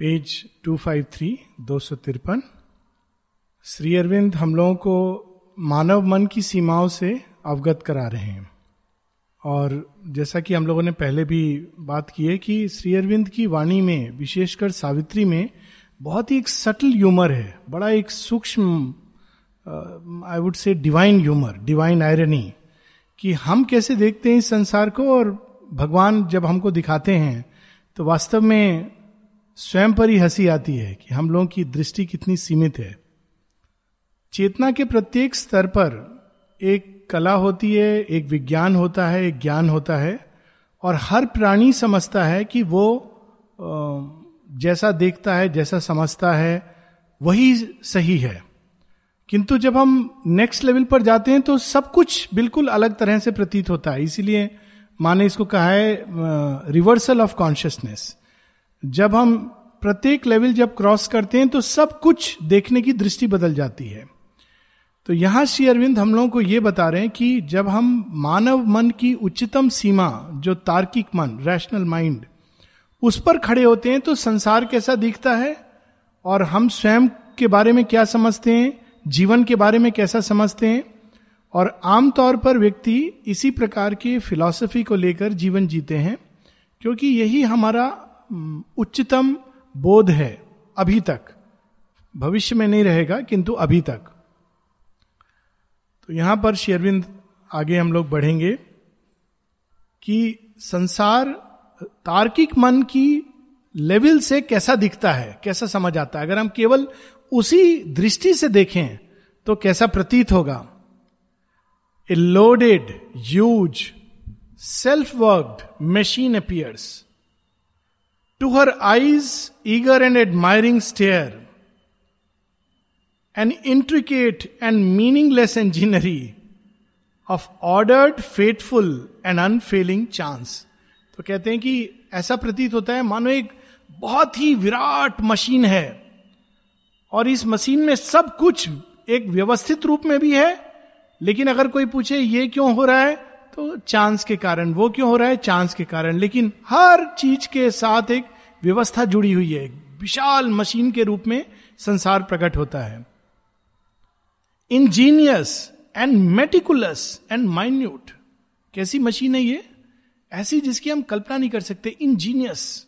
Page 253 दो सौ तिरपन। श्री अरविंद हम लोगों को मानव मन की सीमाओं से अवगत करा रहे हैं। और जैसा कि हम लोगों ने पहले भी बात की है कि श्री अरविंद की वाणी में, विशेषकर सावित्री में, बहुत ही एक सटल ह्यूमर है, बड़ा एक सूक्ष्म I would say divine humour divine irony कि हम कैसे देखते हैं इस संसार को और भगवान जब हमको दिखाते हैं तो वास्तव में स्वयं पर ही हँसी आती है कि हम लोगों की दृष्टि कितनी सीमित है। चेतना के प्रत्येक स्तर पर एक कला होती है, एक विज्ञान होता है, एक ज्ञान होता है, और हर प्राणी समझता है कि वो जैसा देखता है, जैसा समझता है, वही सही है। किंतु जब हम नेक्स्ट लेवल पर जाते हैं तो सब कुछ बिल्कुल अलग तरह से प्रतीत होता है। इसीलिए माने इसको कहा है रिवर्सल ऑफ़ कॉन्शियसनेस जब हम प्रत्येक लेवल जब क्रॉस करते हैं तो सब कुछ देखने की दृष्टि बदल जाती है। तो यहाँ श्री अरविंद हम लोगों को यह बता रहे हैं कि जब हम मानव मन की उच्चतम सीमा, जो तार्किक मन रैशनल माइंड उस पर खड़े होते हैं तो संसार कैसा दिखता है? और हम स्वयं के बारे में क्या समझते हैं? जीवन के बारे में कैसा समझते हैं? और आमतौर पर व्यक्ति इसी प्रकार की फिलॉसफी को लेकर जीवन जीते हैं, क्योंकि यही हमारा उच्चतम बोध है अभी तक। भविष्य में नहीं रहेगा, किंतु अभी तक। तो यहाँ पर शेरविंद आगे हम लोग बढ़ेंगे कि संसार, तार्किक मन की लेवल से कैसा दिखता है, कैसा समझ आता है। अगर हम केवल उसी दृष्टि से देखें तो कैसा प्रतीत होगा। A loaded use self worked machine appears To her eyes, eager and admiring stare, an intricate and meaningless enginery of ordered, faithful and unfailing chance. तो कहते हैं कि ऐसा प्रतीत होता है मानो एक बहुत ही विराट मशीन है और इस मशीन में सब कुछ एक व्यवस्थित रूप में भी है लेकिन अगर कोई पूछे ये क्यों हो रहा है तो चांस के कारण वो क्यों हो रहा है? चांस के कारण। लेकिन हर चीज़ के साथ एक व्यवस्था जुड़ी हुई है। विशाल मशीन के रूप में संसार प्रकट होता है। Ingenious and meticulous and minute कैसी मशीन है ये? ऐसी जिसकी हम कल्पना नहीं कर सकते। इंजीनियस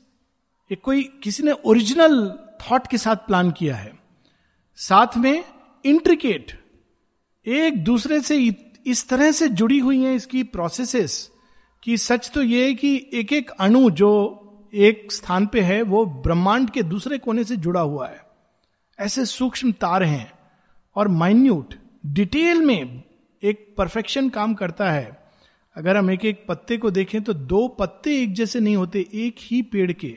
एक कोई किसी ने ओरिजिनल थॉट के साथ प्लान किया है। साथ में इंट्रिकेट एक दूसरे से इस तरह से जुड़ी हुई हैं इसकी प्रोसेसेस कि सच तो ये है कि एक एक अणु जो एक स्थान पे है, वो ब्रह्मांड के दूसरे कोने से जुड़ा हुआ है। ऐसे सूक्ष्म तार हैं और माइन्यूट डिटेल में एक परफेक्शन काम करता है। अगर हम एक एक पत्ते को देखें तो दो पत्ते एक जैसे नहीं होते, एक ही पेड़ के।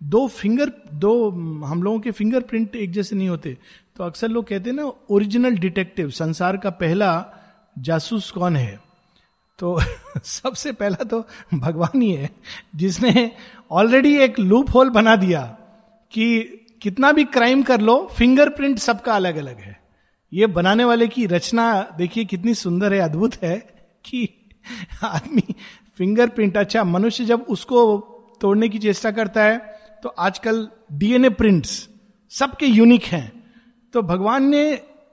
दो फिंगर दो, हम लोगों के फिंगरप्रिंट एक जैसे नहीं होते। तो अक्सर लोग कहते हैं ना ओरिजिनल डिटेक्टिव संसार का पहला जासूस कौन है? तो सबसे पहला तो भगवान ही है, जिसने ऑलरेडी एक लूप होल बना दिया कि कितना भी क्राइम कर लो फिंगरप्रिंट सबका अलग अलग है। ये बनाने वाले की रचना देखिए कितनी सुंदर है, अद्भुत है कि आदमी फिंगरप्रिंट अच्छा मनुष्य जब उसको तोड़ने की चेष्टा करता है तो आजकल डीएनए प्रिंट्स सबके यूनिक हैं। तो भगवान ने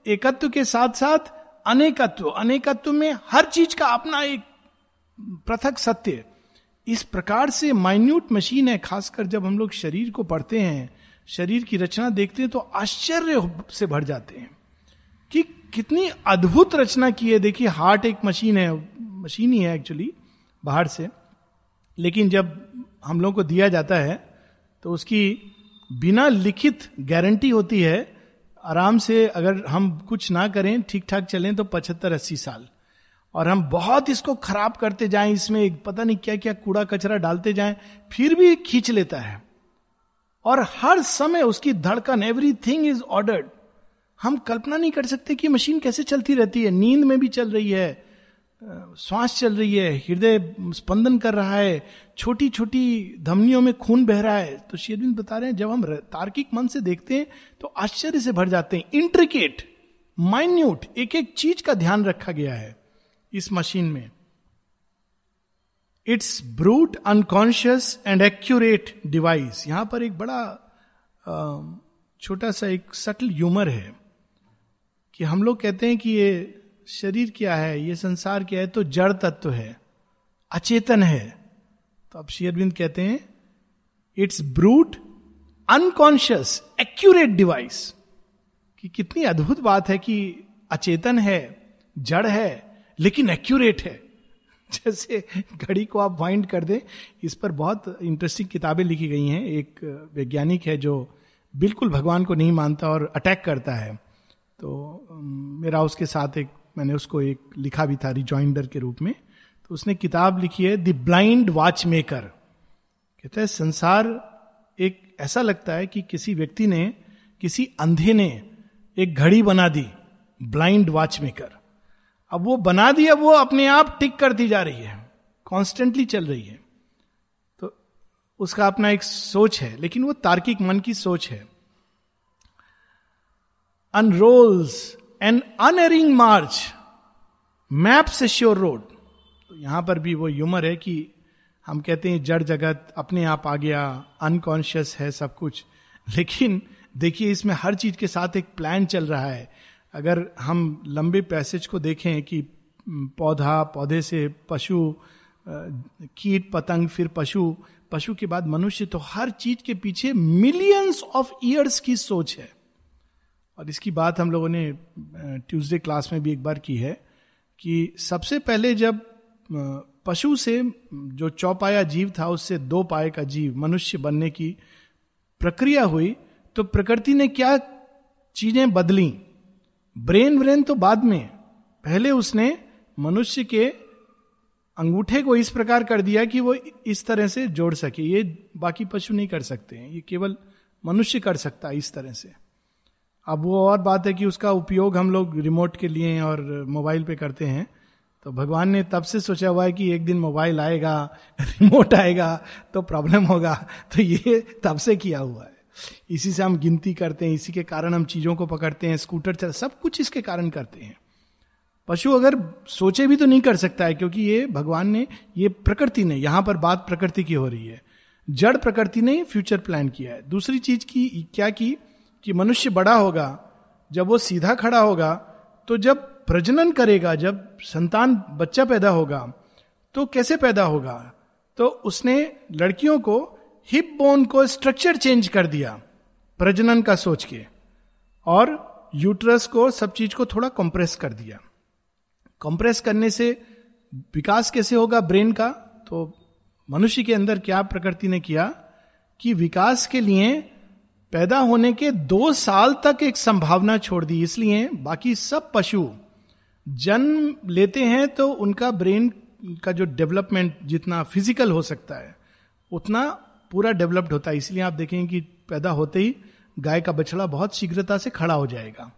एकत्व के साथ साथ अनेकत्व अनेकत्व में हर चीज़ का अपना एक पृथक सत्य इस प्रकार से माइन्यूट मशीन है, खासकर जब हम लोग शरीर को पढ़ते हैं, शरीर की रचना देखते हैं तो आश्चर्य से भर जाते हैं कि कितनी अद्भुत रचना की है। देखिए हार्ट एक मशीन है मशीन ही है एक्चुअली बाहर से। लेकिन जब हम लोग को दिया जाता है तो उसकी बिना लिखित गारंटी होती है आराम से अगर हम कुछ ना करें ठीक ठाक चलें तो पचहत्तर अस्सी साल। और हम बहुत इसको खराब करते जाएँ, इसमें पता नहीं क्या क्या कूड़ा कचरा डालते जाएँ, फिर भी खींच लेता है। और हर समय उसकी धड़कन एवरी थिंग इज़ ऑर्डर्ड हम कल्पना नहीं कर सकते कि मशीन कैसे चलती रहती है, नींद में भी चल रही है। श्वास चल रही है, हृदय स्पंदन कर रहा है छोटी छोटी धमनियों में खून बह रहा है। तो शेरविंद बता रहे हैं, जब हम तार्किक मन से देखते हैं तो आश्चर्य से भर जाते हैं। इंट्रिकेट माइन्यूट एक एक चीज़ का ध्यान रखा गया है इस मशीन में। It's brute unconscious and accurate device यहाँ पर एक बड़ा छोटा सा एक सटल ह्यूमर है कि हम लोग कहते हैं कि ये शरीर क्या है, ये संसार क्या है तो जड़ तत्व है, अचेतन है। तो अब शेयरबिंद कहते हैं it's brute unconscious accurate device कि कितनी अद्भुत बात है कि अचेतन है, जड़ है, लेकिन एक्यूरेट है। जैसे घड़ी को आप वाइंड कर दे, इस पर बहुत इंटरेस्टिंग किताबें लिखी गई हैं। एक वैज्ञानिक है जो बिल्कुल भगवान को नहीं मानता और अटैक करता है। तो मेरा उसके साथ एक मैंने उसको एक लिखा भी था रिजॉइंडर के रूप में। तो उसने किताब लिखी है द ब्लाइंड वॉच मेकर कहता है, संसार एक ऐसा लगता है कि किसी व्यक्ति ने, किसी अंधे ने एक घड़ी बना दी ब्लाइंड वॉच मेकर अब वो बना दी, अब वो अपने आप टिक करती जा रही है कॉन्स्टेंटली चल रही है। तो उसका अपना एक सोच है, लेकिन वो तार्किक मन की सोच है। Unrolls an unerring march maps a sure road तो यहाँ पर भी वो ह्यूमर है कि हम कहते हैं जड़ जगत, अपने आप आ गया अनकॉन्शियस है सब कुछ। लेकिन देखिए, इसमें हर चीज़ के साथ एक प्लान चल रहा है। अगर हम लंबे पैसेज को देखें कि पौधा, पौधे से पशु कीट, पतंग, फिर पशु पशु के बाद मनुष्य तो हर चीज़ के पीछे मिलियंस ऑफ़ ईयर्स की सोच है। और इसकी बात हम लोगों ने ट्यूसडे क्लास में भी एक बार की है कि सबसे पहले जब पशु से, जो चौपाया जीव था, उससे दो पाए का जीव मनुष्य बनने की प्रक्रिया हुई तो प्रकृति ने क्या चीज़ें बदली? ब्रेन व्रेन तो बाद में पहले उसने मनुष्य के अंगूठे को इस प्रकार कर दिया कि वो इस तरह से जोड़ सके। ये बाकी पशु नहीं कर सकते हैं। ये केवल मनुष्य कर सकता है इस तरह से। अब वो और बात है कि उसका उपयोग हम लोग रिमोट के लिए और मोबाइल पे करते हैं। तो भगवान ने तब से सोचा हुआ है कि एक दिन मोबाइल आएगा रिमोट आएगा तो प्रॉब्लम होगा। तो ये तब से किया हुआ है। इसी से हम गिनती करते हैं, इसी के कारण हम चीज़ों को पकड़ते हैं स्कूटर चल, सब कुछ इसके कारण करते हैं। पशु अगर सोचे भी तो नहीं कर सकता है, क्योंकि ये भगवान ने, ये प्रकृति ने, यहाँ पर बात प्रकृति की हो रही है। जड़ प्रकृति ने फ्यूचर प्लान किया है। दूसरी चीज़ की, क्या की? कि मनुष्य बड़ा होगा, जब वो सीधा खड़ा होगा तो जब प्रजनन करेगा, जब संतान बच्चा पैदा होगा तो कैसे पैदा होगा? तो उसने लड़कियों को हिप बोन को स्ट्रक्चर चेंज कर दिया, प्रजनन का सोच के, और यूट्रस को सब चीज़ को थोड़ा कंप्रेस कर दिया। कंप्रेस करने से विकास कैसे होगा ब्रेन का? तो मनुष्य के अंदर क्या प्रकृति ने किया कि विकास के लिए पैदा होने के दो साल तक एक संभावना छोड़ दी, इसलिए बाकी सब पशु जन्म लेते हैं तो उनका ब्रेन का जो डेवलपमेंट जितना फ़िज़िकल हो सकता है, उतना पूरा डेवलप्ड होता है। इसलिए आप देखेंगे कि पैदा होते ही गाय का बछड़ा बहुत शीघ्रता से खड़ा हो जाएगा,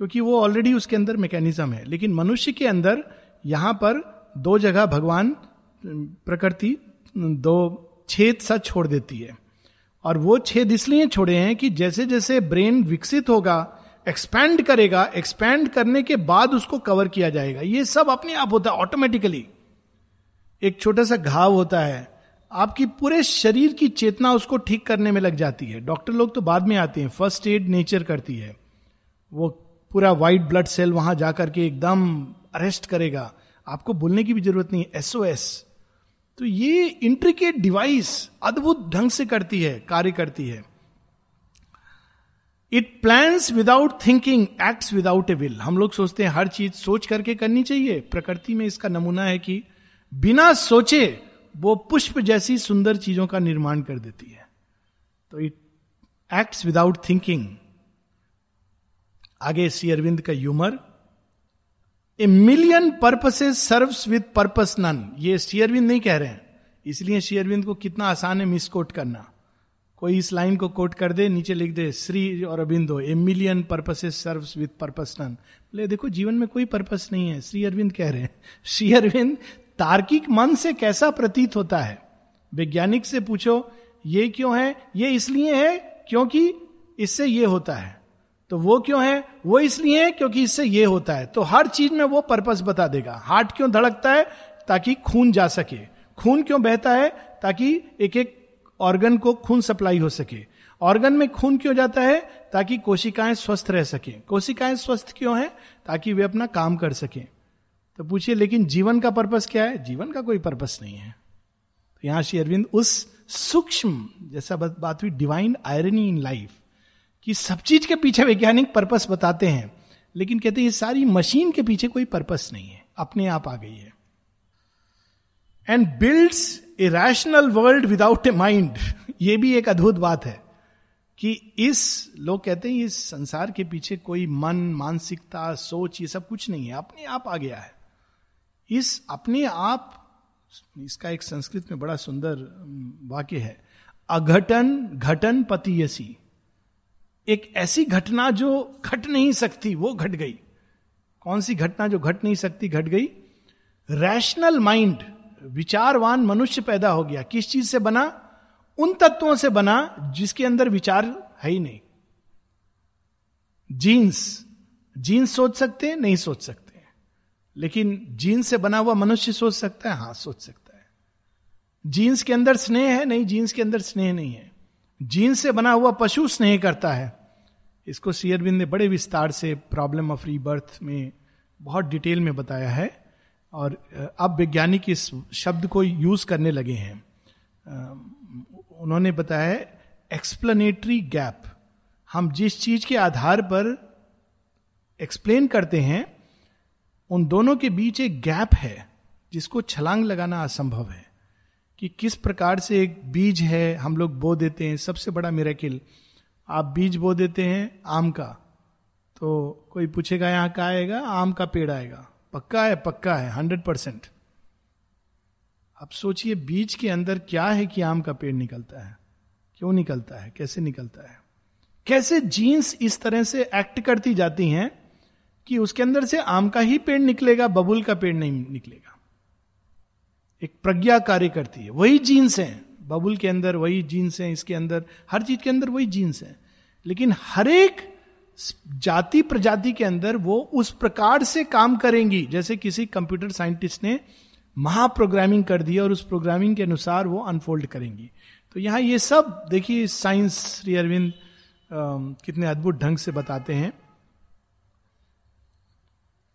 क्योंकि वो ऑलरेडी उसके अंदर मैकेनिज्म है। लेकिन मनुष्य के अंदर यहाँ पर दो जगह भगवान, प्रकृति, दो छेद सा छोड़ देती है। और वो छेद इसलिए छोड़े हैं कि जैसे जैसे ब्रेन विकसित होगा एक्सपैंड करेगा एक्सपैंड करने के बाद उसको कवर किया जाएगा। ये सब अपने आप होता है ऑटोमेटिकली एक छोटा सा घाव होता है। आपकी पूरे शरीर की चेतना उसको ठीक करने में लग जाती है। डॉक्टर लोग तो बाद में आते हैं फ़र्स्ट एड नेचर करती है। वो पूरा व्हाइट ब्लड सेल वहाँ जाकर के एकदम अरेस्ट करेगा। आपको बोलने की भी ज़रूरत नहीं एसओएस तो ये इंट्रिकेट डिवाइस अद्भुत ढंग से करती है, कार्य करती है। It plans without thinking acts without a will हम लोग सोचते हैं हर चीज़ सोच करके करनी चाहिए। प्रकृति में इसका नमूना है कि बिना सोचे वो पुष्प जैसी सुंदर चीज़ों का निर्माण कर देती है। तो इट एक्ट्स विदाउट थिंकिंग आगे श्री अरविंद का humour a million purposes serves with purpose none ये श्री अरविंद नहीं कह रहे हैं। इसलिए श्री अरविंद को कितना आसान है मिसकोट करना। कोई इस लाइन को कोट कर दे, नीचे लिख दे, श्री और Aurobindo a million purposes serve with purpose none बोले, देखो, जीवन में कोई पर्पस नहीं है, श्री अरविंद कह रहे हैं। श्री अरविंद, तार्किक मन से कैसा प्रतीत होता है? वैज्ञानिक से पूछो, ये क्यों है? ये इसलिए है क्योंकि इससे ये होता है। तो वो क्यों है? वो इसलिए है क्योंकि इससे ये होता है। तो हर चीज़ में वो पर्पस बता देगा। हार्ट क्यों धड़कता है? ताकि खून जा सके। खून क्यों बहता है? ताकि एक एक ऑर्गन को खून सप्लाई हो सके। ऑर्गन में खून क्यों जाता है? ताकि कोशिकाएँ स्वस्थ रह सकें। कोशिकाएँ स्वस्थ क्यों है? ताकि वे अपना काम कर सकें। तो पूछिए, लेकिन जीवन का पर्पस क्या है? जीवन का कोई पर्पस नहीं है। तो यहाँ श्री अरविंद, उस सूक्ष्म जैसा बात हुई डिवाइन आयरनी इन लाइफ कि सब चीज़ के पीछे वैज्ञानिक पर्पस बताते हैं, लेकिन कहते हैं सारी मशीन के पीछे कोई पर्पस नहीं है, अपने आप आ गई है। And builds a rational world without a mind ये भी एक अद्भुत बात है कि इस, लोग कहते हैं इस संसार के पीछे कोई मन, मानसिकता, सोच, ये सब कुछ नहीं है, अपने आप आ गया है। इस अपने आप, इसका एक संस्कृत में बड़ा सुंदर वाक्य है, अघटन घटन पतियसी। एक ऐसी घटना जो घट नहीं सकती, वो घट गई। कौन सी घटना जो घट नहीं सकती, घट गई? रैशनल माइंड विचारवान मनुष्य पैदा हो गया। किस चीज़ से बना? उन तत्वों से बना जिसके अंदर विचार है ही नहीं। जीन्स जीन्स सोच सकते हैं, नहीं सोच सकते हैं। लेकिन जीन्स से बना हुआ मनुष्य सोच सकता है? हाँ सोच सकता है। जीन्स के अंदर स्नेह है? नहीं जीन्स के अंदर स्नेह नहीं है। जीन्स से बना हुआ पशु स्नेह करता है। इसको सीयरबिंद ने बड़े विस्तार से प्रॉब्लम ऑफ़ रीबर्थ में बहुत डिटेल में बताया है और अब वैज्ञानिक इस शब्द को यूज़ करने लगे हैं। उन्होंने बताया एक्सप्लेनेटरी गैप हम जिस चीज़ के आधार पर एक्सप्लेन करते हैं, उन दोनों के बीच एक गैप है, जिसको छलांग लगाना असंभव है। कि किस प्रकार से एक बीज है, हम लोग बो देते हैं, सबसे बड़ा मेरेकिल आप बीज बो देते हैं आम का। तो कोई पूछेगा, यहाँ का आएगा? आम का पेड़ आएगा। पक्का है पक्का है, हंड्रेड परसेंट। अब सोचिए, बीज के अंदर क्या है कि आम का पेड़ निकलता है? क्यों निकलता है? कैसे निकलता है? कैसे जीन्स इस तरह से एक्ट करती जाती हैं कि उसके अंदर से आम का ही पेड़ निकलेगा, बबुल का पेड़ नहीं निकलेगा? एक प्रज्ञा कार्य करती है। वही जीन्स है। बबुल के अंदर वही जीन्स है, इसके अंदर, हर चीज़ के अंदर वही जीन्स है। लेकिन हर एक जाति प्रजाति के अंदर वो उस प्रकार से काम करेंगी, जैसे किसी कंप्यूटर साइंटिस्ट ने महाप्रोग्रामिंग कर दी और उस प्रोग्रामिंग के अनुसार वो अनफोल्ड करेंगी। तो यहाँ ये सब, देखिए साइंस श्री अरविंद कितने अद्भुत ढंग से बताते हैं।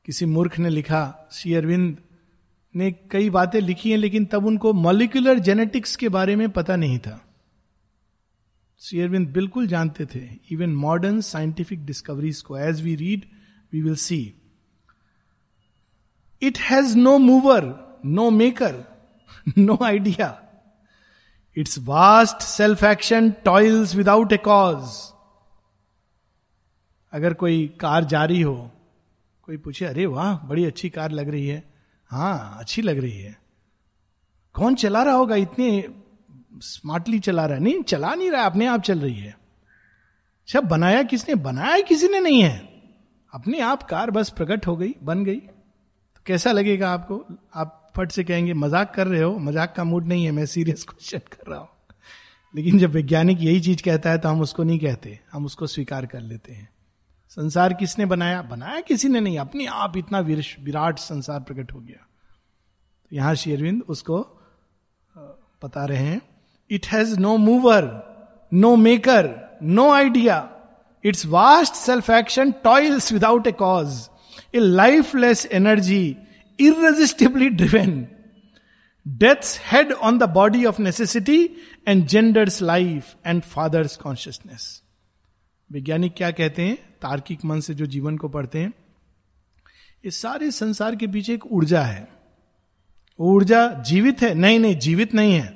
किसी मूर्ख ने लिखा, श्री अरविंद ने कई बातें लिखी हैं, लेकिन तब उनको मॉलिकुलर जेनेटिक्स के बारे में पता नहीं था। श्री अरविंद बिल्कुल जानते थे इवन मॉडर्न साइंटिफिक डिस्कवरीज को as we read we will see it has no mover no maker no idea its vast self action toils without a cause अगर कोई कार जारी हो, कोई पूछे, अरे वाह, बड़ी अच्छी कार लग रही है. हाँ अच्छी लग रही है। कौन चला रहा होगा इतने स्मार्टली चला रहा है। नहीं, चला नहीं रहा अपने आप चल रही है। अच्छा बनाया किसने? बनाया किसी ने नहीं है। अपने आप कार बस प्रकट हो गई, बन गई। तो कैसा लगेगा आपको? आप फट से कहेंगे, मज़ाक कर रहे हो? मज़ाक का मूड नहीं है, मैं सीरियस क्वेश्चन कर रहा हूँ। लेकिन जब वैज्ञानिक यही चीज़ कहता है तो हम उसको नहीं कहते। हम उसको स्वीकार कर लेते हैं। संसार किसने बनाया? बनाया किसी ने नहीं। अपने आप इतना विराट संसार प्रकट हो गया। तो यहाँ शेरविंद उसको बता रहे हैं। It has no mover no maker no idea its vast self action toils without a cause a lifeless energy irresistibly driven death's head on the body of necessity and genders life and fathers consciousness वैज्ञानिक क्या कहते हैं? तार्किक मन से जो जीवन को पढ़ते हैं इस सारे संसार के पीछे एक ऊर्जा है। ऊर्जा जीवित है? नहीं नहीं, जीवित नहीं है।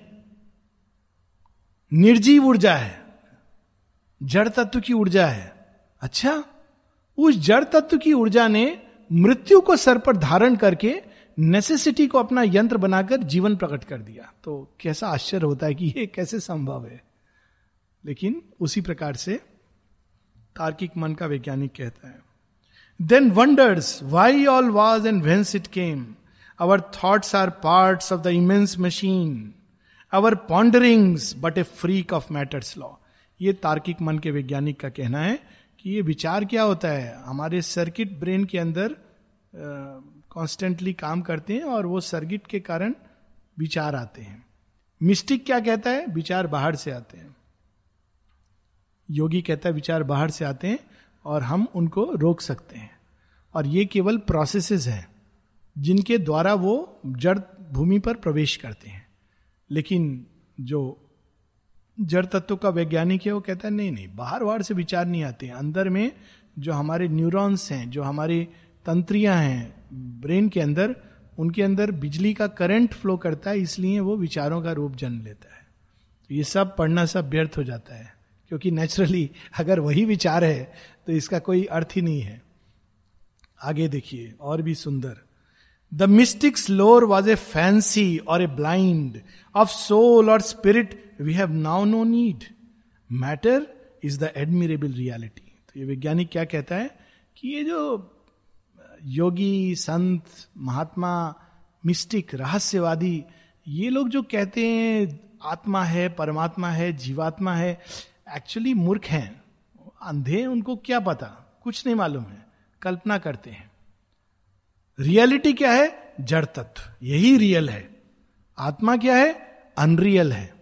निर्जीव ऊर्जा है, जड़ तत्व की ऊर्जा है। अच्छा उस जड़ तत्व की ऊर्जा ने मृत्यु को सर पर धारण करके नेसेसिटी को अपना यंत्र बनाकर जीवन प्रकट कर दिया। तो कैसा आश्चर्य होता है कि ये कैसे संभव है। लेकिन उसी प्रकार से तार्किक मन का वैज्ञानिक कहता है then wonders why all was and whence it came our thoughts are part of the immense machine our ponderings but a freak of matter's law ये तार्किक मन के वैज्ञानिक का कहना है कि ये विचार क्या होता है? हमारे सर्किट ब्रेन के अंदर कॉन्स्टेंटली uh, काम करते हैं और वो सर्किट के कारण विचार आते हैं। मिस्टिक क्या कहता है? विचार बाहर से आते हैं। योगी कहता है विचार बाहर से आते हैं और हम उनको रोक सकते हैं। और ये केवल प्रोसेसेस हैं जिनके द्वारा वो जड़ भूमि पर प्रवेश करते हैं। लेकिन जो जड़ तत्व का वैज्ञानिक है, वो कहता है, नहीं नहीं, बाहर बाहर से विचार नहीं आते हैं। अंदर में जो हमारे न्यूरॉन्स हैं, जो हमारी तंत्रियाँ हैं ब्रेन के अंदर, उनके अंदर बिजली का करंट फ्लो करता है, इसलिए वो विचारों का रूप जन्म लेता है। तो ये सब पढ़ना सब व्यर्थ हो जाता है, क्योंकि नेचुरली अगर वही विचार है तो इसका कोई अर्थ ही नहीं है। आगे देखिए, और भी सुंदर। The mystics lore was a fancy और ए ब्लाइंड ऑफ़ सोल और spirit we have now no need matter is the admirable reality तो ये वैज्ञानिक क्या कहता है कि ये जो योगी, संत, महात्मा मिस्टिक रहस्यवादी, ये लोग जो कहते हैं, आत्मा है, परमात्मा है, जीवात्मा है एक्चुअली मूर्ख हैं। अंधे उनको क्या पता? कुछ नहीं मालूम है। कल्पना करते हैं। रियलिटी क्या है? जड़ तत्व। यही रियल है। आत्मा क्या है? अनरियल है।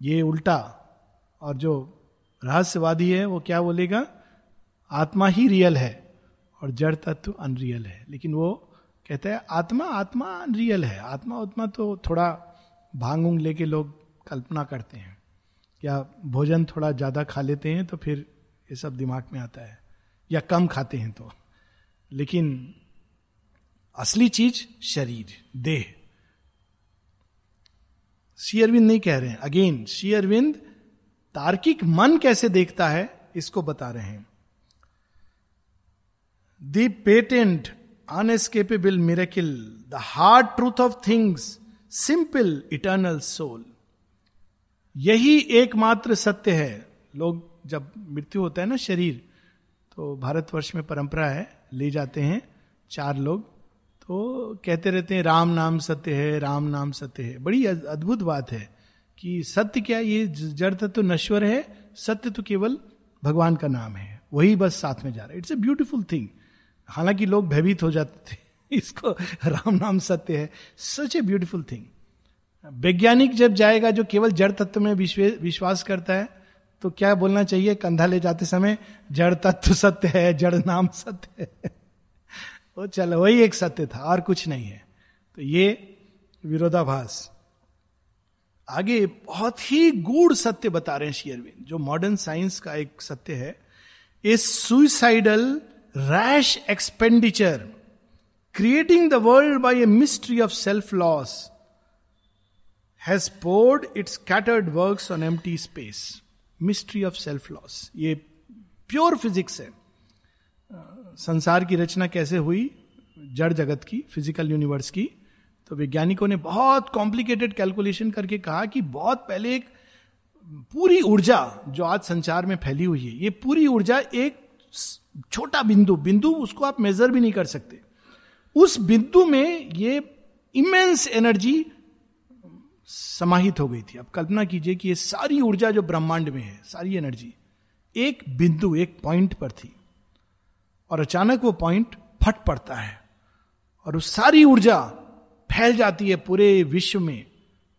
ये उल्टा और जो रहस्यवादी है, वो क्या बोलेगा? आत्मा ही रियल है और जड़ तत्व अनरियल है। लेकिन वो कहते हैं, आत्मा आत्मा अनरियल है। आत्मा उतना तो थोड़ा भाँग उंग लेके लोग कल्पना करते हैं। या भोजन थोड़ा ज़्यादा खा लेते हैं तो फिर ये सब दिमाग में आता है। या कम खाते हैं तो। लेकिन असली चीज़ शरीर, देह। शेयरविंद नहीं कह रहे हैं। अगेन शेयरविंद तार्किक मन कैसे देखता है, इसको बता रहे हैं। The patent unescapable miracle the hard truth of things simple eternal sole यही एकमात्र सत्य है। लोग जब मृत्यु होता है ना शरीर तो भारतवर्ष में परंपरा है, ले जाते हैं चार लोग। तो कहते रहते हैं, राम नाम सत्य है, राम नाम सत्य है। बड़ी अद्भुत बात है कि सत्य क्या ये जड़ तत्व तो नश्वर है, सत्य तो केवल भगवान का नाम है। वही बस साथ में जा रहा है। इट्स ए ब्यूटिफुल थिंग हालाँकि लोग भयभीत हो जाते थे, इसको राम नाम सत्य है। सच ए ब्यूटिफुल थिंग वैज्ञानिक जब जाएगा, जो केवल जड़ तत्व में विश्वास करता है तो क्या बोलना चाहिए? कंधा ले जाते समय, जड़ तत्व सत्य है, जड़ नाम सत्य है। वो चलो, वही एक सत्य था, और कुछ नहीं है। तो ये विरोधाभास। आगे बहुत ही गूढ़ सत्य बता रहे हैं शेयरविन जो मॉडर्न साइंस का एक सत्य है। A suicidal rash expenditure creating the world by a mystery of self loss has poured its scattered work on M space mystery of self loss ये प्योर फिजिक्स है। संसार की रचना कैसे हुई? जड़ जगत की फ़िज़िकल यूनिवर्स की। तो वैज्ञानिकों ने बहुत कॉम्प्लिकेटेड कैलकुलेशन करके कहा कि बहुत पहले एक पूरी ऊर्जा जो आज संचार में फैली हुई है, ये पूरी ऊर्जा एक छोटा बिंदु बिंदु उसको आप मेजर भी नहीं कर सकते। उस बिंदु में ये इमेंस एनर्जी समाहित हो गई थी। अब कल्पना कीजिए कि ये सारी ऊर्जा जो ब्रह्मांड में है, सारी एनर्जी एक बिंदु, एक पॉइंट पर थी। और अचानक वो पॉइंट फट पड़ता है और उस सारी ऊर्जा फैल जाती है पूरे विश्व में।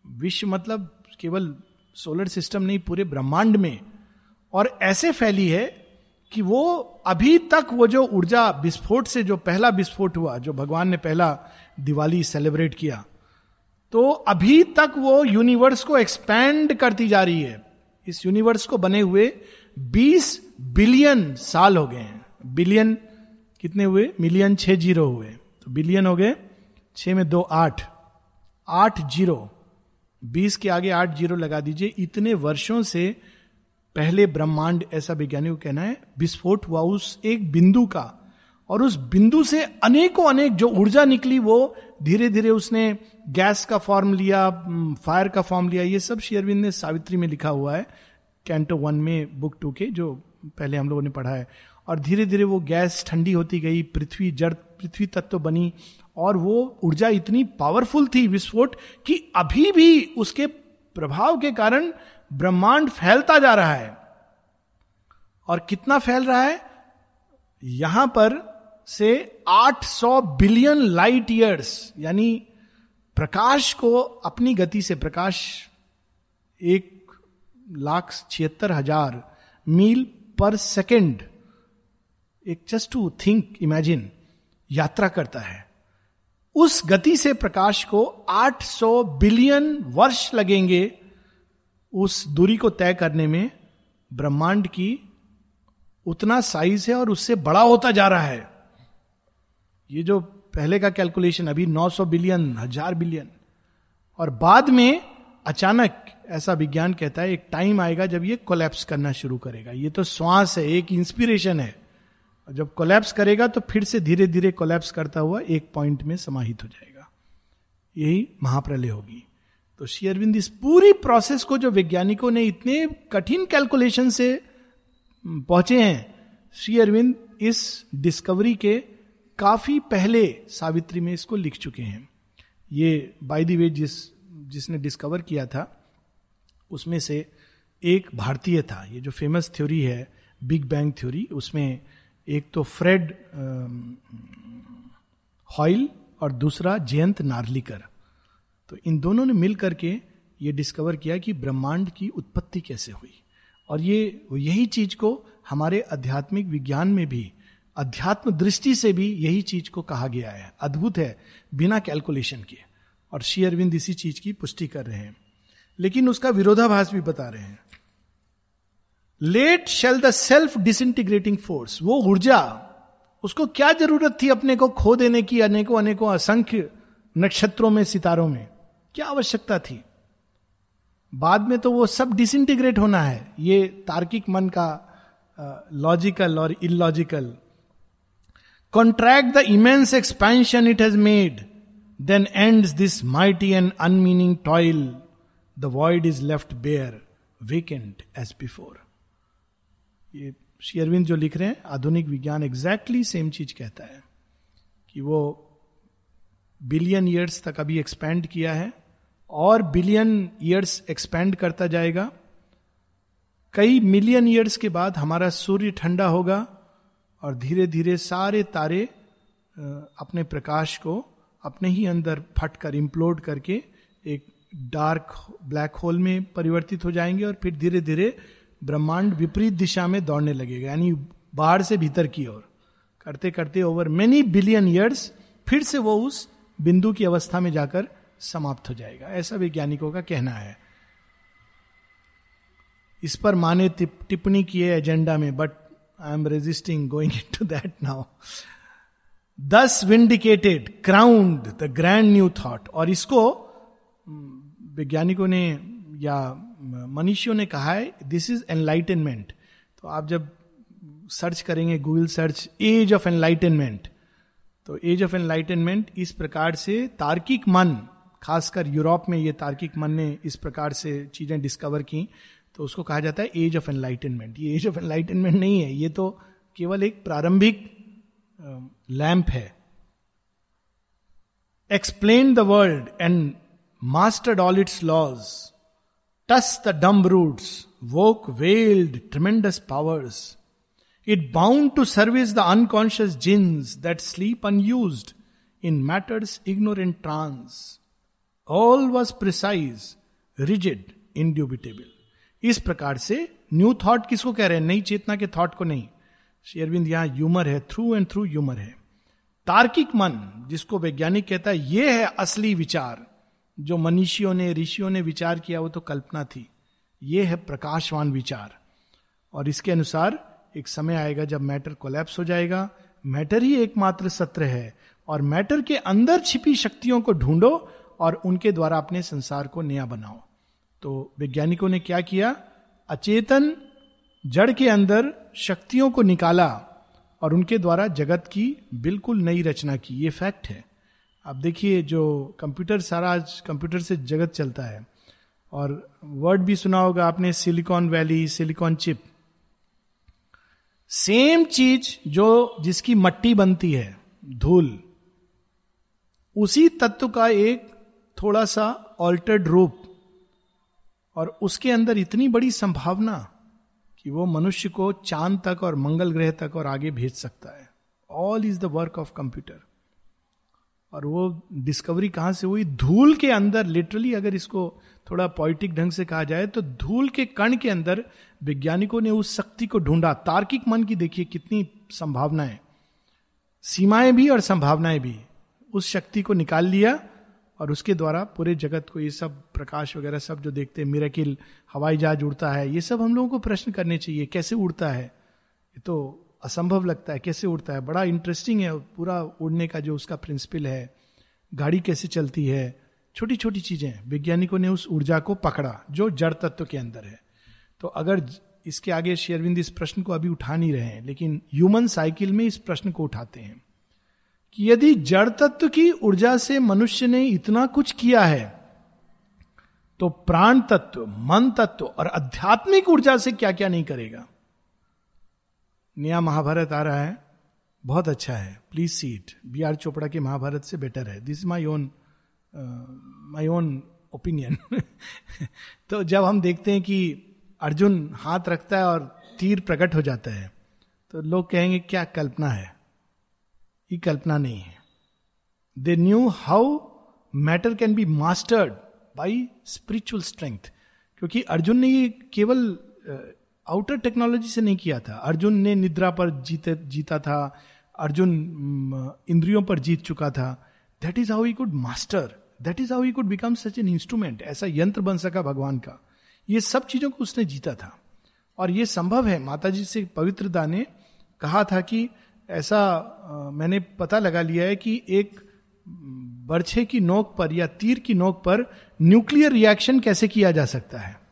विश्व मतलब केवल सोलर सिस्टम नहीं, पूरे ब्रह्मांड में। और ऐसे फैली है कि वो अभी तक वो जो ऊर्जा विस्फोट से, जो पहला विस्फोट हुआ, जो भगवान ने पहला दिवाली सेलिब्रेट किया तो अभी तक वो यूनिवर्स को एक्सपैंड करती जा रही है। इस यूनिवर्स को बने हुए 20 बिलियन साल हो गए हैं। बिलियन कितने हुए? मिलियन छह ज़ीरो हुए। तो बिलियन हो गए छ में दो आठ। आठ ज़ीरो। बीस के आगे आठ ज़ीरो लगा दीजिए। इतने वर्षों से पहले ब्रह्मांड ऐसा वैज्ञानिक को कहना है, विस्फोट हुआ उस एक बिंदु का। और उस बिंदु से अनेकों अनेक जो ऊर्जा निकली वो धीरे धीरे उसने गैस का फॉर्म लिया फायर का फॉर्म लिया। ये सब शेयरविंद ने सावित्री में लिखा हुआ है, कैंटो वन में बुक टू के, जो पहले हम लोगों ने पढ़ा है। और धीरे धीरे वो गैस ठंडी होती गई, पृथ्वी जड़, पृथ्वी तत्व तो बनी, और वो ऊर्जा इतनी पावरफुल थी विस्फोट कि अभी भी उसके प्रभाव के कारण ब्रह्मांड फैलता जा रहा है। और कितना फैल रहा है? यहाँ पर से 800 बिलियन लाइट ईयर्स यानी प्रकाश को अपनी गति से, प्रकाश एक लाख छिहत्तर हज़ार मील पर सेकेंड एक जस्ट टू थिंक इमेजिन यात्रा करता है। उस गति से प्रकाश को 800 बिलियन वर्ष लगेंगे उस दूरी को तय करने में। ब्रह्मांड की उतना साइज़ है और उससे बड़ा होता जा रहा है। ये जो पहले का कैलकुलेशन अभी 900 बिलियन, हज़ार बिलियन। और बाद में अचानक, ऐसा विज्ञान कहता है, एक टाइम आएगा जब ये कोलैप्स करना शुरू करेगा। ये तो श्वास है, एक इंस्पिरेशन है। जब कोलैप्स करेगा तो फिर से धीरे धीरे कोलैप्स करता हुआ एक पॉइंट में समाहित हो जाएगा। यही महाप्रलय होगी। तो शेयरविंद इस पूरी प्रोसेस को जो वैज्ञानिकों ने इतने कठिन कैलकुलेशन से पहुँचे हैं, श्री अरविंद इस डिस्कवरी के काफ़ी पहले सावित्री में इसको लिख चुके हैं। ये बाय द वे जिस, जिसने डिस्कवर किया था, उसमें से एक भारतीय था। ये जो फ़ेमस थ्योरी है बिग बैंग थ्योरी उसमें एक तो फ्रेड हॉयल और दूसरा जयंत नार्लिकर तो इन दोनों ने मिल करके ये डिस्कवर किया कि ब्रह्मांड की उत्पत्ति कैसे हुई। और ये यही चीज़ को हमारे आध्यात्मिक विज्ञान में भी, अध्यात्म दृष्टि से भी यही चीज़ को कहा गया है। अद्भुत है, बिना कैलकुलेशन के। और श्री अरविंद इसी चीज़ की पुष्टि कर रहे हैं। लेकिन उसका विरोधाभास भी बता रहे हैं। Let shell the self disintegrating force वो ऊर्जा, उसको क्या ज़रूरत थी अपने को खो देने की, अनेकों अनेकों असंख्य नक्षत्रों में, सितारों में? क्या आवश्यकता थी? बाद में तो वो सब डिसइंटीग्रेट होना है। ये तार्किक मन का लॉजिकल और illogical contract the immense expansion it has made then and this mighty and unmeaning toil the void is left bare vacant as before ये शेयरविंद जो लिख रहे हैं, आधुनिक विज्ञान एग्जैक्टली सेम चीज़ कहता है कि वो बिलियन ईयर्स तक अभी एक्सपेंड किया है और बिलियन ईयर्स एक्सपेंड करता जाएगा। कई मिलियन ईयर्स के बाद हमारा सूर्य ठंडा होगा और धीरे धीरे सारे तारे अपने प्रकाश को अपने ही अंदर फट कर इम्प्लोड करके एक डार्क ब्लैक होल में परिवर्तित हो जाएँगे और फिर धीरे धीरे ब्रह्मांड विपरीत दिशा में दौड़ने लगेगा, यानी बाहर से भीतर की ओर। करते करते ओवर मेनी बिलियन ईयर्स फिर से वो उस बिंदु की अवस्था में जाकर समाप्त हो जाएगा। ऐसा वैज्ञानिकों का कहना है। इस पर माने टिप्पणी किए एजेंडा में but I am resisting going to that now thus vindicated crowned the grand new thought और इसको वैज्ञानिकों ने, या मनुष्यों ने कहा है दिस इज़ एनलाइटनमेंट तो आप जब सर्च करेंगे Google search age of enlightenment तो एज ऑफ़ एनलाइटनमेंट इस प्रकार से तार्किक मन, खासकर यूरोप में ये तार्किक मन ने इस प्रकार से चीज़ें डिस्कवर की तो उसको कहा जाता है एज ऑफ़ एनलाइटनमेंट ये एज ऑफ़ एनलाइटनमेंट नहीं है, ये तो केवल एक प्रारंभिक लैंप है। Explain the world and mastered all its laws thus the dumb roots woke wield tremendous powers it bound to service the unconscious djinns that sleep unused in matter's ignorant trance all was precise rigid indubitable इस प्रकार से new thought किसको कह रहे हैं? नई चेतना के thought को नहीं। शेयरविंद यहाँ ह्यूमर है थ्रू एंड थ्रू ह्यूमर है। तार्किक मन, जिसको वैज्ञानिक कहता है यह है असली विचार। जो मनीषियों ने, ऋषियों ने विचार किया, वो तो कल्पना थी। ये है प्रकाशवान विचार। और इसके अनुसार एक समय आएगा जब मैटर कोलैप्स हो जाएगा। मैटर ही एकमात्र सत्र है। और मैटर के अंदर छिपी शक्तियों को ढूंढो और उनके द्वारा अपने संसार को नया बनाओ। तो वैज्ञानिकों ने क्या किया? अचेतन जड़ के अंदर शक्तियों को निकाला और उनके द्वारा जगत की बिल्कुल नई रचना की। ये फैक्ट है। आप देखिए जो कंप्यूटर सारा आज कंप्यूटर से जगत चलता है। और वर्ड भी सुना होगा आपने, Silicon Valley, silicon chip. Same चीज़ जो जिसकी मट्टी बनती है, धूल, उसी तत्व का एक थोड़ा सा ऑल्टर्ड रूप। और उसके अंदर इतनी बड़ी संभावना कि वो मनुष्य को चाँद तक और मंगल ग्रह तक और आगे भेज सकता है। All is the work of computer और वो डिस्कवरी कहाँ से हुई? धूल के अंदर लिटरली अगर इसको थोड़ा पॉइटिक ढंग से कहा जाए तो धूल के कण के अंदर वैज्ञानिकों ने उस शक्ति को ढूंढा। तार्किक मन की देखिए कितनी संभावनाएँ। सीमाएँ भी और संभावनाएँ भी। उस शक्ति को निकाल लिया और उसके द्वारा पूरे जगत को ये सब प्रकाश वगैरह सब जो देखते हैं मिराकिल हवाई जहाज़ उड़ता है, ये सब हम लोगों को प्रश्न करने चाहिए, कैसे उड़ता है? ये तो असंभव लगता है, कैसे उड़ता है? बड़ा इंटरेस्टिंग है, पूरा उड़ने का जो उसका प्रिंसिपल है, गाड़ी कैसे चलती है छोटी छोटी चीज़ें वैज्ञानिकों ने उस ऊर्जा को पकड़ा, जो जड़ तत्व के अंदर है। तो अगर इसके आगे शेयरविंद इस प्रश्न को अभी उठा नहीं रहे हैं, लेकिन ह्यूमन साइकिल में इस प्रश्न को उठाते हैं कि यदि जड़ तत्व की ऊर्जा से मनुष्य ने इतना कुछ किया है तो प्राण तत्व, मन तत्व और आध्यात्मिक ऊर्जा से क्या क्या नहीं करेगा? नया महाभारत आ रहा है। बहुत अच्छा है। Please see it B R Chopra के महाभारत से बेटर है। This my own my own opinion तो जब हम देखते हैं कि अर्जुन हाथ रखता है और तीर प्रकट हो जाता है तो लोग कहेंगे, क्या कल्पना है? ये कल्पना नहीं है। They knew how matter can be mastered by spiritual strength क्योंकि अर्जुन ने ये केवल आउटर टेक्नोलॉजी से नहीं किया था। अर्जुन ने निद्रा पर जीते जीता था। अर्जुन इंद्रियों पर जीत चुका था। That is how he could master that is how he could become such an instrument ऐसा यंत्र बन सका भगवान का। ये सब चीज़ों को उसने जीता था। और ये संभव है माता जी से पवित्रता ने कहा था कि ऐसा आ, मैंने पता लगा लिया है कि एक बर्छे की नोक पर या तीर की नोक पर न्यूक्लियर रिएक्शन कैसे किया जा सकता है।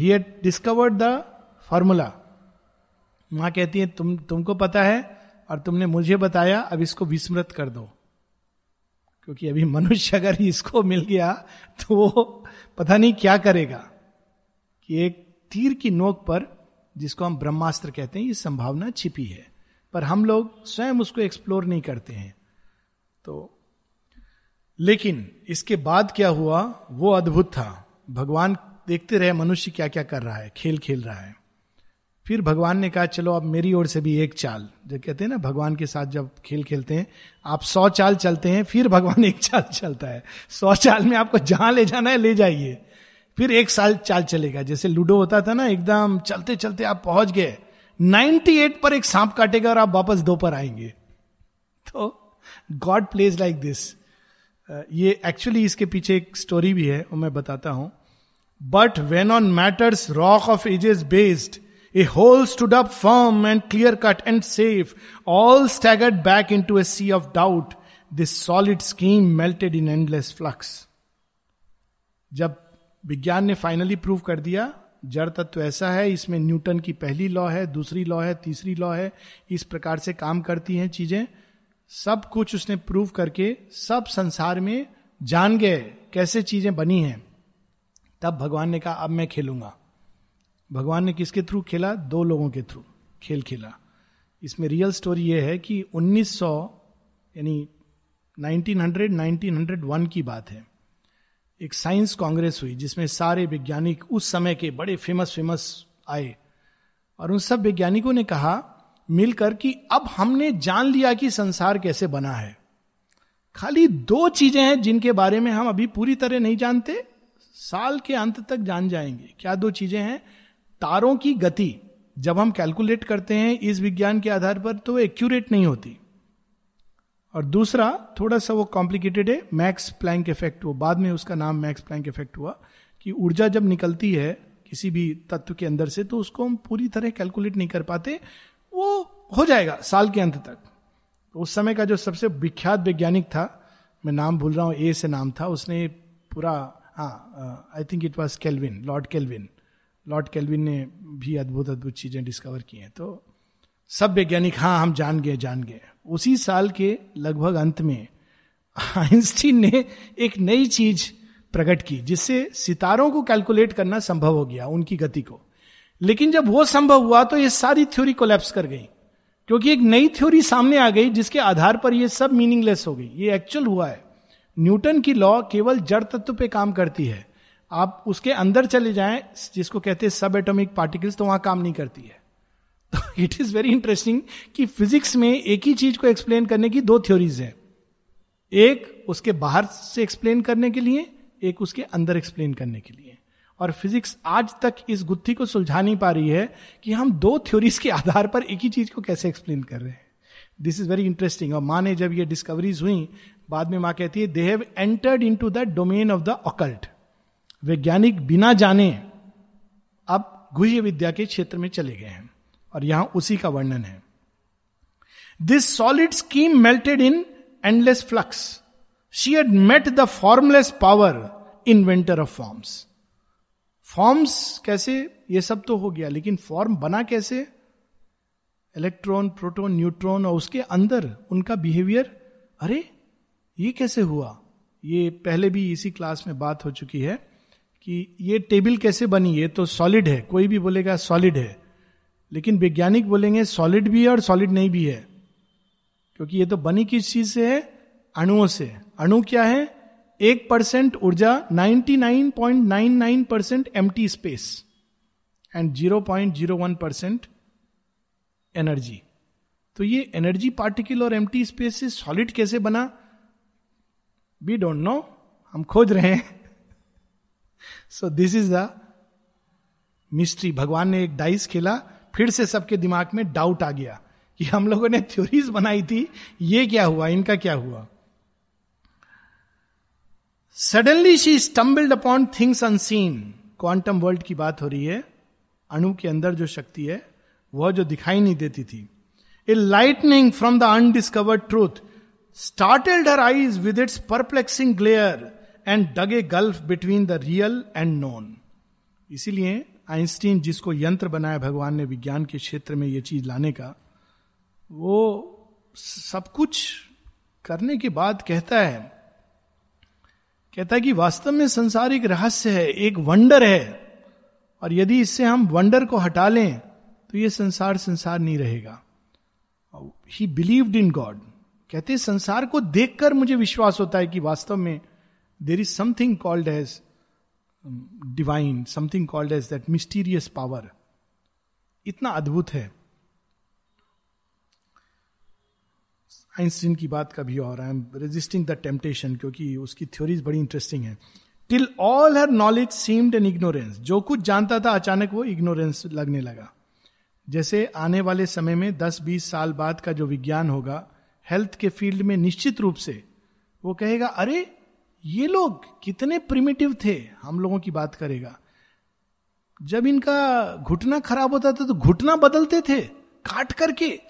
He had discovered the formula माँ कहती है, तुम, तुमको पता है और तुमने मुझे बताया, अब इसको विस्मृत कर दो। क्योंकि अभी मनुष्य अगर इसको मिल गया तो वो पता नहीं क्या करेगा। कि एक तीर की नोक पर, जिसको हम ब्रह्मास्त्र कहते हैं, ये संभावना छिपी है। पर हम लोग स्वयं उसको एक्सप्लोर नहीं करते हैं। तो लेकिन इसके बाद क्या हुआ? वो अद्भुत था। भगवान देखते रहे मनुष्य क्या क्या कर रहा है, खेल खेल रहा है। फिर भगवान ने कहा, चलो अब मेरी ओर से भी एक चाल। जो कहते हैं ना, भगवान के साथ जब खेल खेलते हैं, आप सौ चाल चलते हैं, फिर भगवान एक चाल चलता है। सौ चाल में आपको जहाँ ले जाना है, ले जाइए। फिर एक साल चाल चलेगा। जैसे लूडो होता था ना, एकदम चलते चलते आप पहुँच गए। 98 पर एक सांप काटेगा और आप वापस दो पर आएँगे। तो गॉड प्लेज लाइक दिस ये एक्चुअली इसके पीछे एक स्टोरी भी है मैं बताता हूँ। But when on matter's rock of ages based a whole stood up firm and clear cut and safe all staggered back into a sea of doubt this solid scheme melted in endless flux जब विज्ञान ने finally prove कर दिया, जड़ तत्व ऐसा है, इसमें न्यूटन की पहली लॉ है, दूसरी लॉ है, तीसरी लॉ है, इस प्रकार से काम करती हैं चीज़ें, सब कुछ उसने प्रूव करके सब संसार में जान गए कैसे चीज़ें बनी हैं। तब भगवान ने कहा, अब मैं खेलूँगा। भगवान ने किसके थ्रू खेला? दो लोगों के थ्रू खेल खेला। इसमें रियल स्टोरी यह है कि 1900 यानी 1900 1901 की बात है। एक साइंस कांग्रेस हुई, जिसमें सारे वैज्ञानिक उस समय के बड़े फ़ेमस फ़ेमस आए। और उन सब वैज्ञानिकों ने कहा मिलकर कि अब हमने जान लिया कि संसार कैसे बना है। खाली दो चीज़ें हैं जिनके बारे में हम अभी पूरी तरह नहीं जानते। साल के अंत तक जान जाएँगे। क्या दो चीज़ें हैं? तारों की गति। जब हम कैलकुलेट करते हैं इस विज्ञान के आधार पर तो एक्यूरेट नहीं होती। और दूसरा, थोड़ा सा वो कॉम्प्लिकेटेड है मैक्स प्लैंक इफ़ेक्ट वो बाद में उसका नाम मैक्स प्लैंक इफ़ेक्ट हुआ कि ऊर्जा जब निकलती है किसी भी तत्व के अंदर से तो उसको हम पूरी तरह कैलकुलेट नहीं कर पाते। वो हो जाएगा साल के अंत तक। तो उस समय का जो सबसे विख्यात वैज्ञानिक था, मैं नाम भूल रहा हूँ ए से नाम था, उसने पूरा हाँ I think it was Kelvin Lord Kelvin Lord Kelvin ने भी अद्भुत अद्भुत चीज़ें डिस्कवर की हैं। तो सब वैज्ञानिक हाँ हम जान गए जान गए। उसी साल के लगभग अंत में आइंस्टीन ने एक नई चीज़ प्रकट की, जिससे सितारों को कैलकुलेट करना संभव हो गया, उनकी गति को। लेकिन जब वो संभव हुआ तो ये सारी थ्योरी कोलैप्स कर गई, क्योंकि एक नई थ्योरी सामने आ गई, जिसके आधार पर ये सब मीनिंगलेस हो गई। ये एक्चुअल हुआ है। न्यूटन की लॉ केवल जड़ तत्व पे काम करती है। आप उसके अंदर चले जाएँ, जिसको कहते हैं सब एटॉमिक पार्टिकल्स तो वहाँ काम नहीं करती है। इट इज़ वेरी इंटरेस्टिंग कि फिजिक्स में एक ही चीज़ को एक्सप्लेन करने की दो थ्योरीज है। एक उसके बाहर से एक्सप्लेन करने के लिए, एक उसके अंदर एक्सप्लेन करने के लिए। और फिजिक्स आज तक इस गुत्थी को सुलझा नहीं पा रही है कि हम दो थ्योरीज के आधार पर एक ही चीज़ को कैसे एक्सप्लेन कर रहे हैं। दिस इज़ वेरी इंटरेस्टिंग और माँ ने जब ये डिस्कवरीज हुई बाद में माँ कहती है they have entered into the domain of the occult वैज्ञानिक बिना जाने अब गुह्य विद्या के क्षेत्र में चले गए हैं और यहाँ उसी का वर्णन है। This solid scheme melted in endless flux she had met the formless power inventor of forms forms कैसे? ये सब तो हो गया, लेकिन फॉर्म बना कैसे? इलेक्ट्रॉन प्रोटोन न्यूट्रॉन और उसके अंदर उनका बिहेवियर अरे ये कैसे हुआ? ये पहले भी इसी क्लास में बात हो चुकी है कि ये टेबल कैसे बनी? ये तो सॉलिड है। कोई भी बोलेगा सॉलिड है। लेकिन वैज्ञानिक बोलेंगे सॉलिड भी है और सॉलिड नहीं भी है। क्योंकि ये तो बनी किस चीज़ से है? अणुओं से। अणु क्या है? एक परसेंट ऊर्जा 99.99 परसेंट एम स्पेस एंड 0.01 परसेंट एनर्जी तो ये एनर्जी पार्टिकल और एम स्पेस से सॉलिड कैसे बना? वी डोंट नो हम खोज रहे हैं। So this is the mystery भगवान ने एक डाइस खेला। फिर से सबके दिमाग में डाउट आ गया कि हम लोगों ने थ्योरीज बनाई थी। ये क्या हुआ? इनका क्या हुआ? Suddenly she stumbled upon things unseen quantum world की बात हो रही है। अणु के अंदर जो शक्ति है, वह जो दिखाई नहीं देती थी। A lightning from the undiscovered truth started her eyes with its perplexing glare and dug a gulf between the real and known इसीलिए आइंस्टीन जिसको यंत्र बनाया भगवान ने विज्ञान के क्षेत्र में यह चीज़ लाने का, वो सब कुछ करने के बाद कहता है कहता है कि वास्तव में संसार एक रहस्य है, एक वंडर है, और यदि इससे हम वंडर को हटा लें तो ये संसार संसार नहीं रहेगा। ही बिलीव्ड इन गॉड कहते संसार को देखकर मुझे विश्वास होता है कि वास्तव में there is something called as divine something called as that mysterious power इतना अद्भुत है। आइंस्टीन की बात कभी और I am resisting the temptation क्योंकि उसकी थ्योरीज बड़ी इंटरेस्टिंग है। Till all her knowledge seemed an ignorance जो कुछ जानता था, अचानक वो इग्नोरेंस लगने लगा। जैसे आने वाले समय में 10-20 साल बाद का जो विज्ञान होगा हेल्थ के फ़ील्ड में निश्चित रूप से, वो कहेगा, अरे, ये लोग कितने प्रिमिटिव थे, हम लोगों की बात करेगा। जब इनका घुटना खराब होता था तो घुटना बदलते थे, काट करके।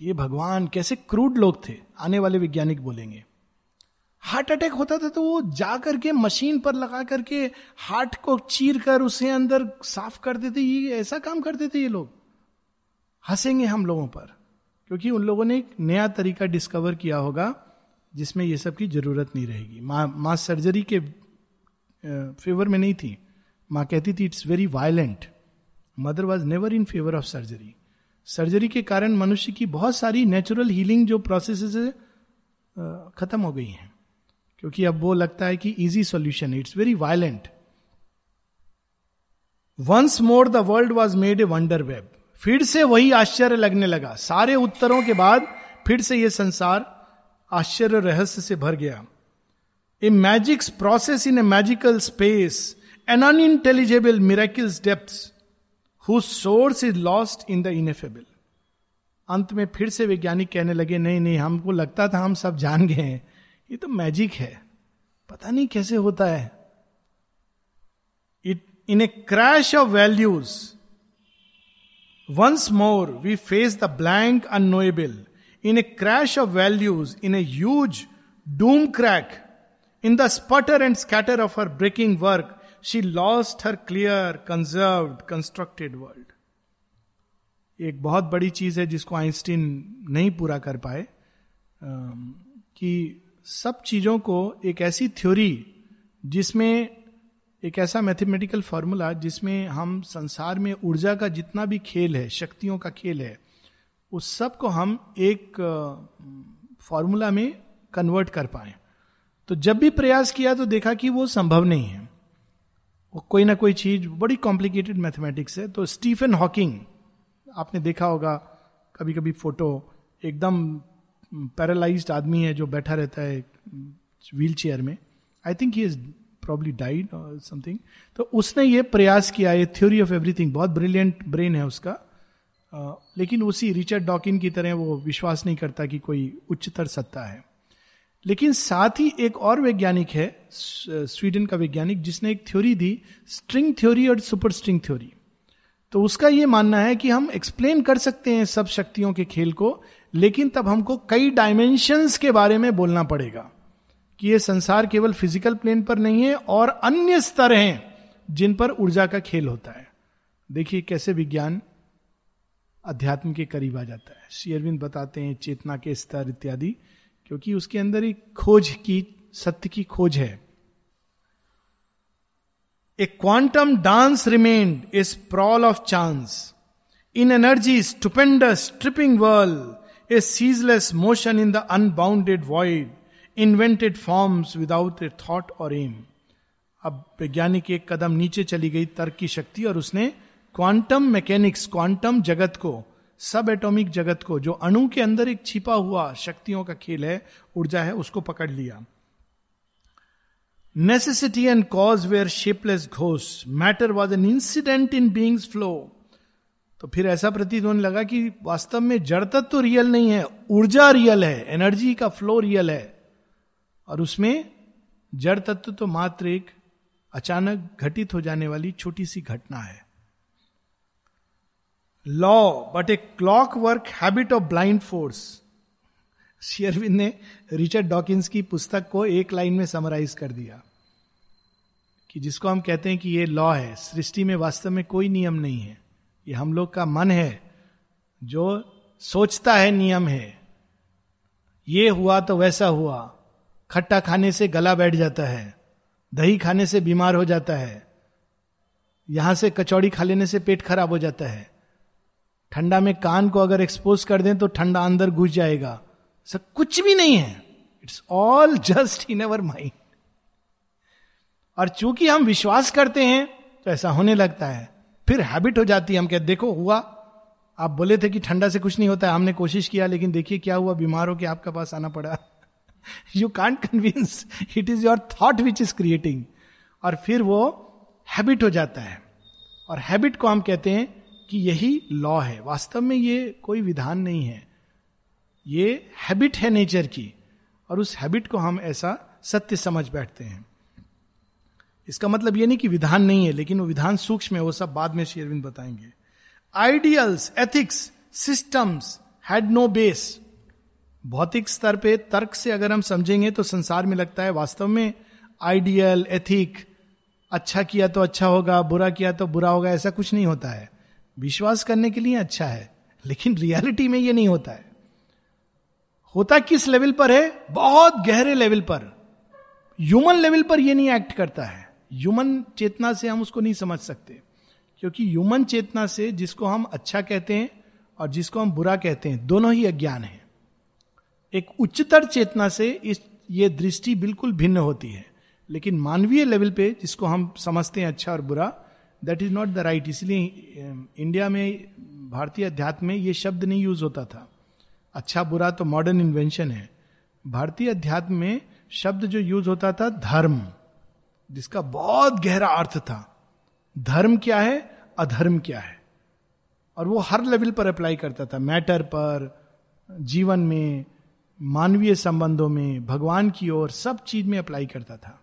ये भगवान, कैसे क्रूड लोग थे, आने वाले वैज्ञानिक बोलेंगे। हार्ट अटैक होता था तो वो जा करके मशीन पर लगा करके हार्ट को चीर कर उसे अंदर साफ़ करते थे ये ऐसा काम करते थे ये लोग। हंसेंगे हम लोगों पर। क्योंकि उन लोगों ने एक नया तरीका डिस्कवर किया होगा, जिसमें ये सब की ज़रूरत नहीं रहेगी। माँ माँ सर्जरी के फेवर में नहीं थी। माँ कहती थी it's very violent mother was never in favour of surgery surgery के कारण मनुष्य की बहुत सारी नेचुरल हीलिंग जो प्रोसेस है खत्म हो गई हैं। क्योंकि अब वो लगता है कि easy solution it's very violent once more the world was made a wonder web फिर से वही आश्चर्य लगने लगा। सारे उत्तरों के बाद फिर से यह संसार आश्चर्य रहस्य से भर गया। A magic's process in a magical space an unintelligible miracle's depth whose source is lost in the ineffable अंत में फिर से वैज्ञानिक कहने लगे, नहीं नहीं, हमको लगता था हम सब जान गए हैं। ये तो मैजिक है। पता नहीं कैसे होता है। It in a crash of values once more we face the blank unknowable in a crash of values in a huge doom crack in the sputter and scatter of her breaking work she lost her clear conceived constructed world एक बहुत बड़ी चीज़ है जिसको Einstein नहीं पूरा कर पाए कि सब चीज़ों को एक ऐसी थ्योरी जिसमें एक ऐसा मैथमेटिकल फॉर्मूला जिसमें हम संसार में ऊर्जा का जितना भी खेल है, शक्तियों का खेल है, उस सबको हम एक फॉर्मूला में कन्वर्ट कर पाए। तो जब भी प्रयास किया तो देखा कि वो संभव नहीं है। वो कोई ना कोई चीज़, बड़ी कॉम्प्लिकेटेड मैथमेटिक्स है। तो स्टीफन हॉकिंग आपने देखा होगा कभी कभी फ़ोटो एकदम पैरालाइज्ड आदमी है जो बैठा रहता है व्हील चेयर में। I think he is probably died something तो उसने ये प्रयास किया ये थ्योरी ऑफ़ एवरीथिंग बहुत ब्रिलियंट ब्रेन है उसका। uh, लेकिन उसी रिचर्ड डॉकिन की तरह वो विश्वास नहीं करता कि कोई उच्चतर सत्ता है। लेकिन साथ ही एक और वैज्ञानिक है स्वीडन का वैज्ञानिक जिसने एक थ्योरी दी स्ट्रिंग थ्योरी और सुपर स्ट्रिंग थ्योरी तो उसका यह मानना है कि हम एक्सप्लेन कर सकते हैं सब शक्तियों के खेल को लेकिन तब हमको कई डायमेंशंस के बारे में बोलना पड़ेगा। कि ये संसार केवल फ़िज़िकल प्लेन पर नहीं है और अन्य स्तर हैं जिन पर ऊर्जा का खेल होता है। देखिए कैसे विज्ञान अध्यात्म के करीब आ जाता है। शेयरविंद बताते हैं चेतना के स्तर इत्यादि, क्योंकि उसके अंदर एक खोज की, सत्य की खोज है। A quantum dance remained a sprawl of chance in energy's stupendous tripping world a ceaseless motion in the unbounded void invented forms without a thought और एम अब वैज्ञानिक एक कदम नीचे चली गई तर्क की शक्ति और उसने क्वांटम मैकेनिक्स क्वांटम जगत को सब एटॉमिक जगत को, जो अणु के अंदर एक छिपा हुआ शक्तियों का खेल है, ऊर्जा है, उसको पकड़ लिया। Necessity and cause where shapeless gross matter was an incident in being's flow तो फिर ऐसा प्रतीत होने लगा कि वास्तव में जड़ तत्व तो रियल नहीं है, ऊर्जा रियल है एनर्जी का फ्लो रियल है। और उसमें जड़ तत्व तो मात्र एक अचानक घटित हो जाने वाली छोटी सी घटना है। Law but a clockwork habit of blind force शेयरविंद ने रिचर्ड डॉकिंस की पुस्तक को एक लाइन में समराइज कर दिया कि जिसको हम कहते हैं कि ये लॉ है, सृष्टि में वास्तव में कोई नियम नहीं है। ये हम लोग का मन है, जो सोचता है नियम है। ये हुआ तो वैसा हुआ। खट्टा खाने से गला बैठ जाता है, दही खाने से बीमार हो जाता है, यहाँ से कचौड़ी खा लेने से पेट खराब हो जाता है। ठंडा में कान को अगर एक्सपोज कर दें तो ठंडा अंदर घुस जाएगा। सब कुछ भी नहीं है। It's all just in our mind और चूँकि हम विश्वास करते हैं तो ऐसा होने लगता है। फिर हैबिट हो जाती है। हम कहते देखो, हुआ। आप बोले थे कि ठंडा से कुछ नहीं होता है। हमने कोशिश किया, लेकिन देखिए, क्या हुआ? बीमार हो के आपके पास आना पड़ा। You can't convince it is your thought which is creating और फिर वो हैबिट हो जाता है। और हैबिट को हम कहते हैं कि यही लॉ है। वास्तव में ये कोई विधान नहीं है। ये हैबिट है नेचर की। और उस हैबिट को हम ऐसा सत्य समझ बैठते हैं। इसका मतलब ये नहीं कि विधान नहीं है, लेकिन वो विधान सूक्ष्म है, वो सब बाद में शेरविंद बताएँगे। Ideals ethics systems had no base भौतिक स्तर पे तर्क से अगर हम समझेंगे तो संसार में लगता है वास्तव में आइडियल, एथिक अच्छा किया तो अच्छा होगा, बुरा किया तो बुरा होगा, ऐसा कुछ नहीं होता है। विश्वास करने के लिए अच्छा है, लेकिन रियलिटी में ये नहीं होता है। होता किस लेवल पर है? बहुत गहरे लेवल पर। ह्यूमन लेवल पर यह नहीं एक्ट करता है। ह्यूमन चेतना से हम उसको नहीं समझ सकते, क्योंकि ह्यूमन चेतना से जिसको हम अच्छा कहते हैं और जिसको हम बुरा कहते हैं, दोनों ही अज्ञान है। एक उच्चतर चेतना से इस, ये दृष्टि बिल्कुल भिन्न होती है। लेकिन मानवीय लेवल पे, जिसको हम समझते हैं अच्छा और बुरा that is not the right इसलिए इंडिया में, भारतीय अध्यात्म में ये शब्द नहीं यूज़ होता था। अच्छा बुरा तो मॉडर्न इन्वेंशन है। भारतीय अध्यात्म में शब्द जो यूज़ होता था, धर्म, जिसका बहुत गहरा अर्थ था। धर्म क्या है? अधर्म क्या है? और वो हर लेवल पर अप्लाई करता था। मैटर पर, जीवन में मानवीय संबंधों में भगवान की ओर सब चीज़ में अप्लाई करता था।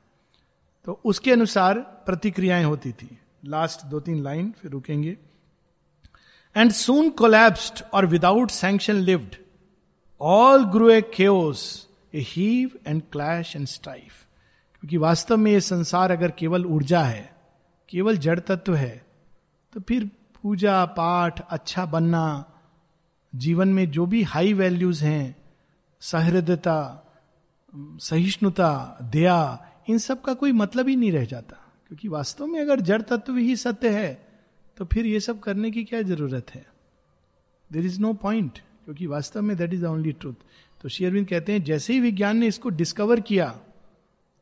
तो उसके अनुसार प्रतिक्रियाएँ होती थी। लास्ट दो तीन लाइन फिर रुकेंगे। एंड सून कोलैप्स्ड और without sanction lived all grow a chaos a heave and clash and strife क्योंकि वास्तव में ये संसार अगर केवल ऊर्जा है, केवल जड़ तत्व है तो फिर पूजा, पाठ अच्छा बनना, जीवन में जो भी हाई वैल्यूज़ हैं सहृदयता, सहिष्णुता, दया, इन सब का कोई मतलब ही नहीं रह जाता। क्योंकि वास्तव में अगर जड़ तत्व ही सत्य है तो फिर ये सब करने की क्या ज़रूरत है? देर इज़ नो पॉइंट क्योंकि वास्तव में दैट इज़ ओनली ट्रूथ तो शेयरविंद कहते हैं, जैसे ही विज्ञान ने इसको डिस्कवर किया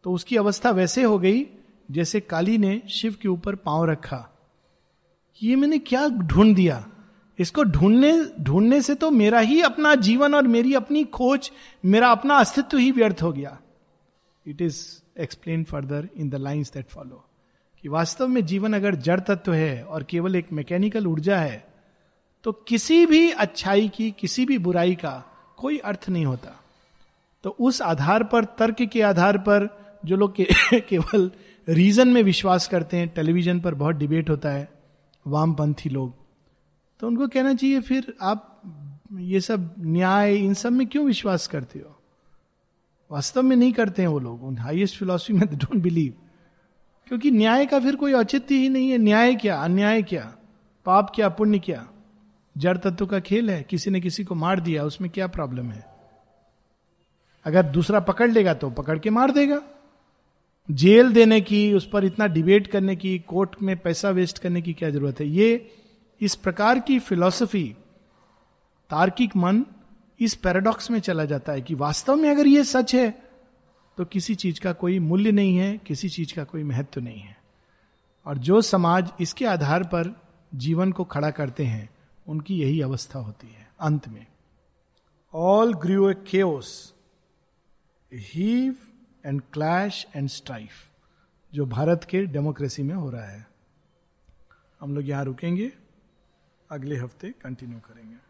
तो उसकी अवस्था वैसे हो गई, जैसे काली ने शिव के ऊपर पाँव रखा। ये मैंने क्या ढूंढ दिया? इसको ढूँढने ढूँढने से तो मेरा ही अपना जीवन और मेरी अपनी खोज मेरा अपना अस्तित्व ही व्यर्थ हो गया। It is explain further in the lines that follow कि वास्तव में जीवन अगर जड़ तत्व है और केवल एक मैकेनिकल ऊर्जा है तो किसी भी अच्छाई की किसी भी बुराई का कोई अर्थ नहीं होता। तो उस आधार पर तर्क के आधार पर जो लोग के, केवल रीजन में विश्वास करते हैं टेलीविज़न पर बहुत डिबेट होता है वामपंथी लोग। तो उनको कहना चाहिए, फिर आप ये सब न्याय, इन सब में क्यों विश्वास करते हो? वास्तव में नहीं करते हैं वो लोग। उन हाईएस्ट फिलोसफी में डोंट बिलीव क्योंकि न्याय का फिर कोई औचित्य ही नहीं है। न्याय क्या? अन्याय क्या? पाप क्या? पुण्य क्या? जड़ तत्व का खेल है। किसी ने किसी को मार दिया, उसमें क्या प्रॉब्लम है? अगर दूसरा पकड़ लेगा तो पकड़ के मार देगा। जेल देने की, उस पर इतना डिबेट करने की कोर्ट में पैसा वेस्ट करने की क्या ज़रूरत है? ये इस प्रकार की फिलॉसफी, तार्किक मन इस पैराडॉक्स में चला जाता है कि वास्तव में अगर ये सच है तो किसी चीज़ का कोई मूल्य नहीं है, किसी चीज़ का कोई महत्व नहीं है। और जो समाज इसके आधार पर जीवन को खड़ा करते हैं, उनकी यही अवस्था होती है, अंत में। All grew a chaos heave and clash and strife जो भारत के डेमोक्रेसी में हो रहा है। हम लोग यहाँ रुकेंगे। अगले हफ़्ते कंटिन्यू करेंगे।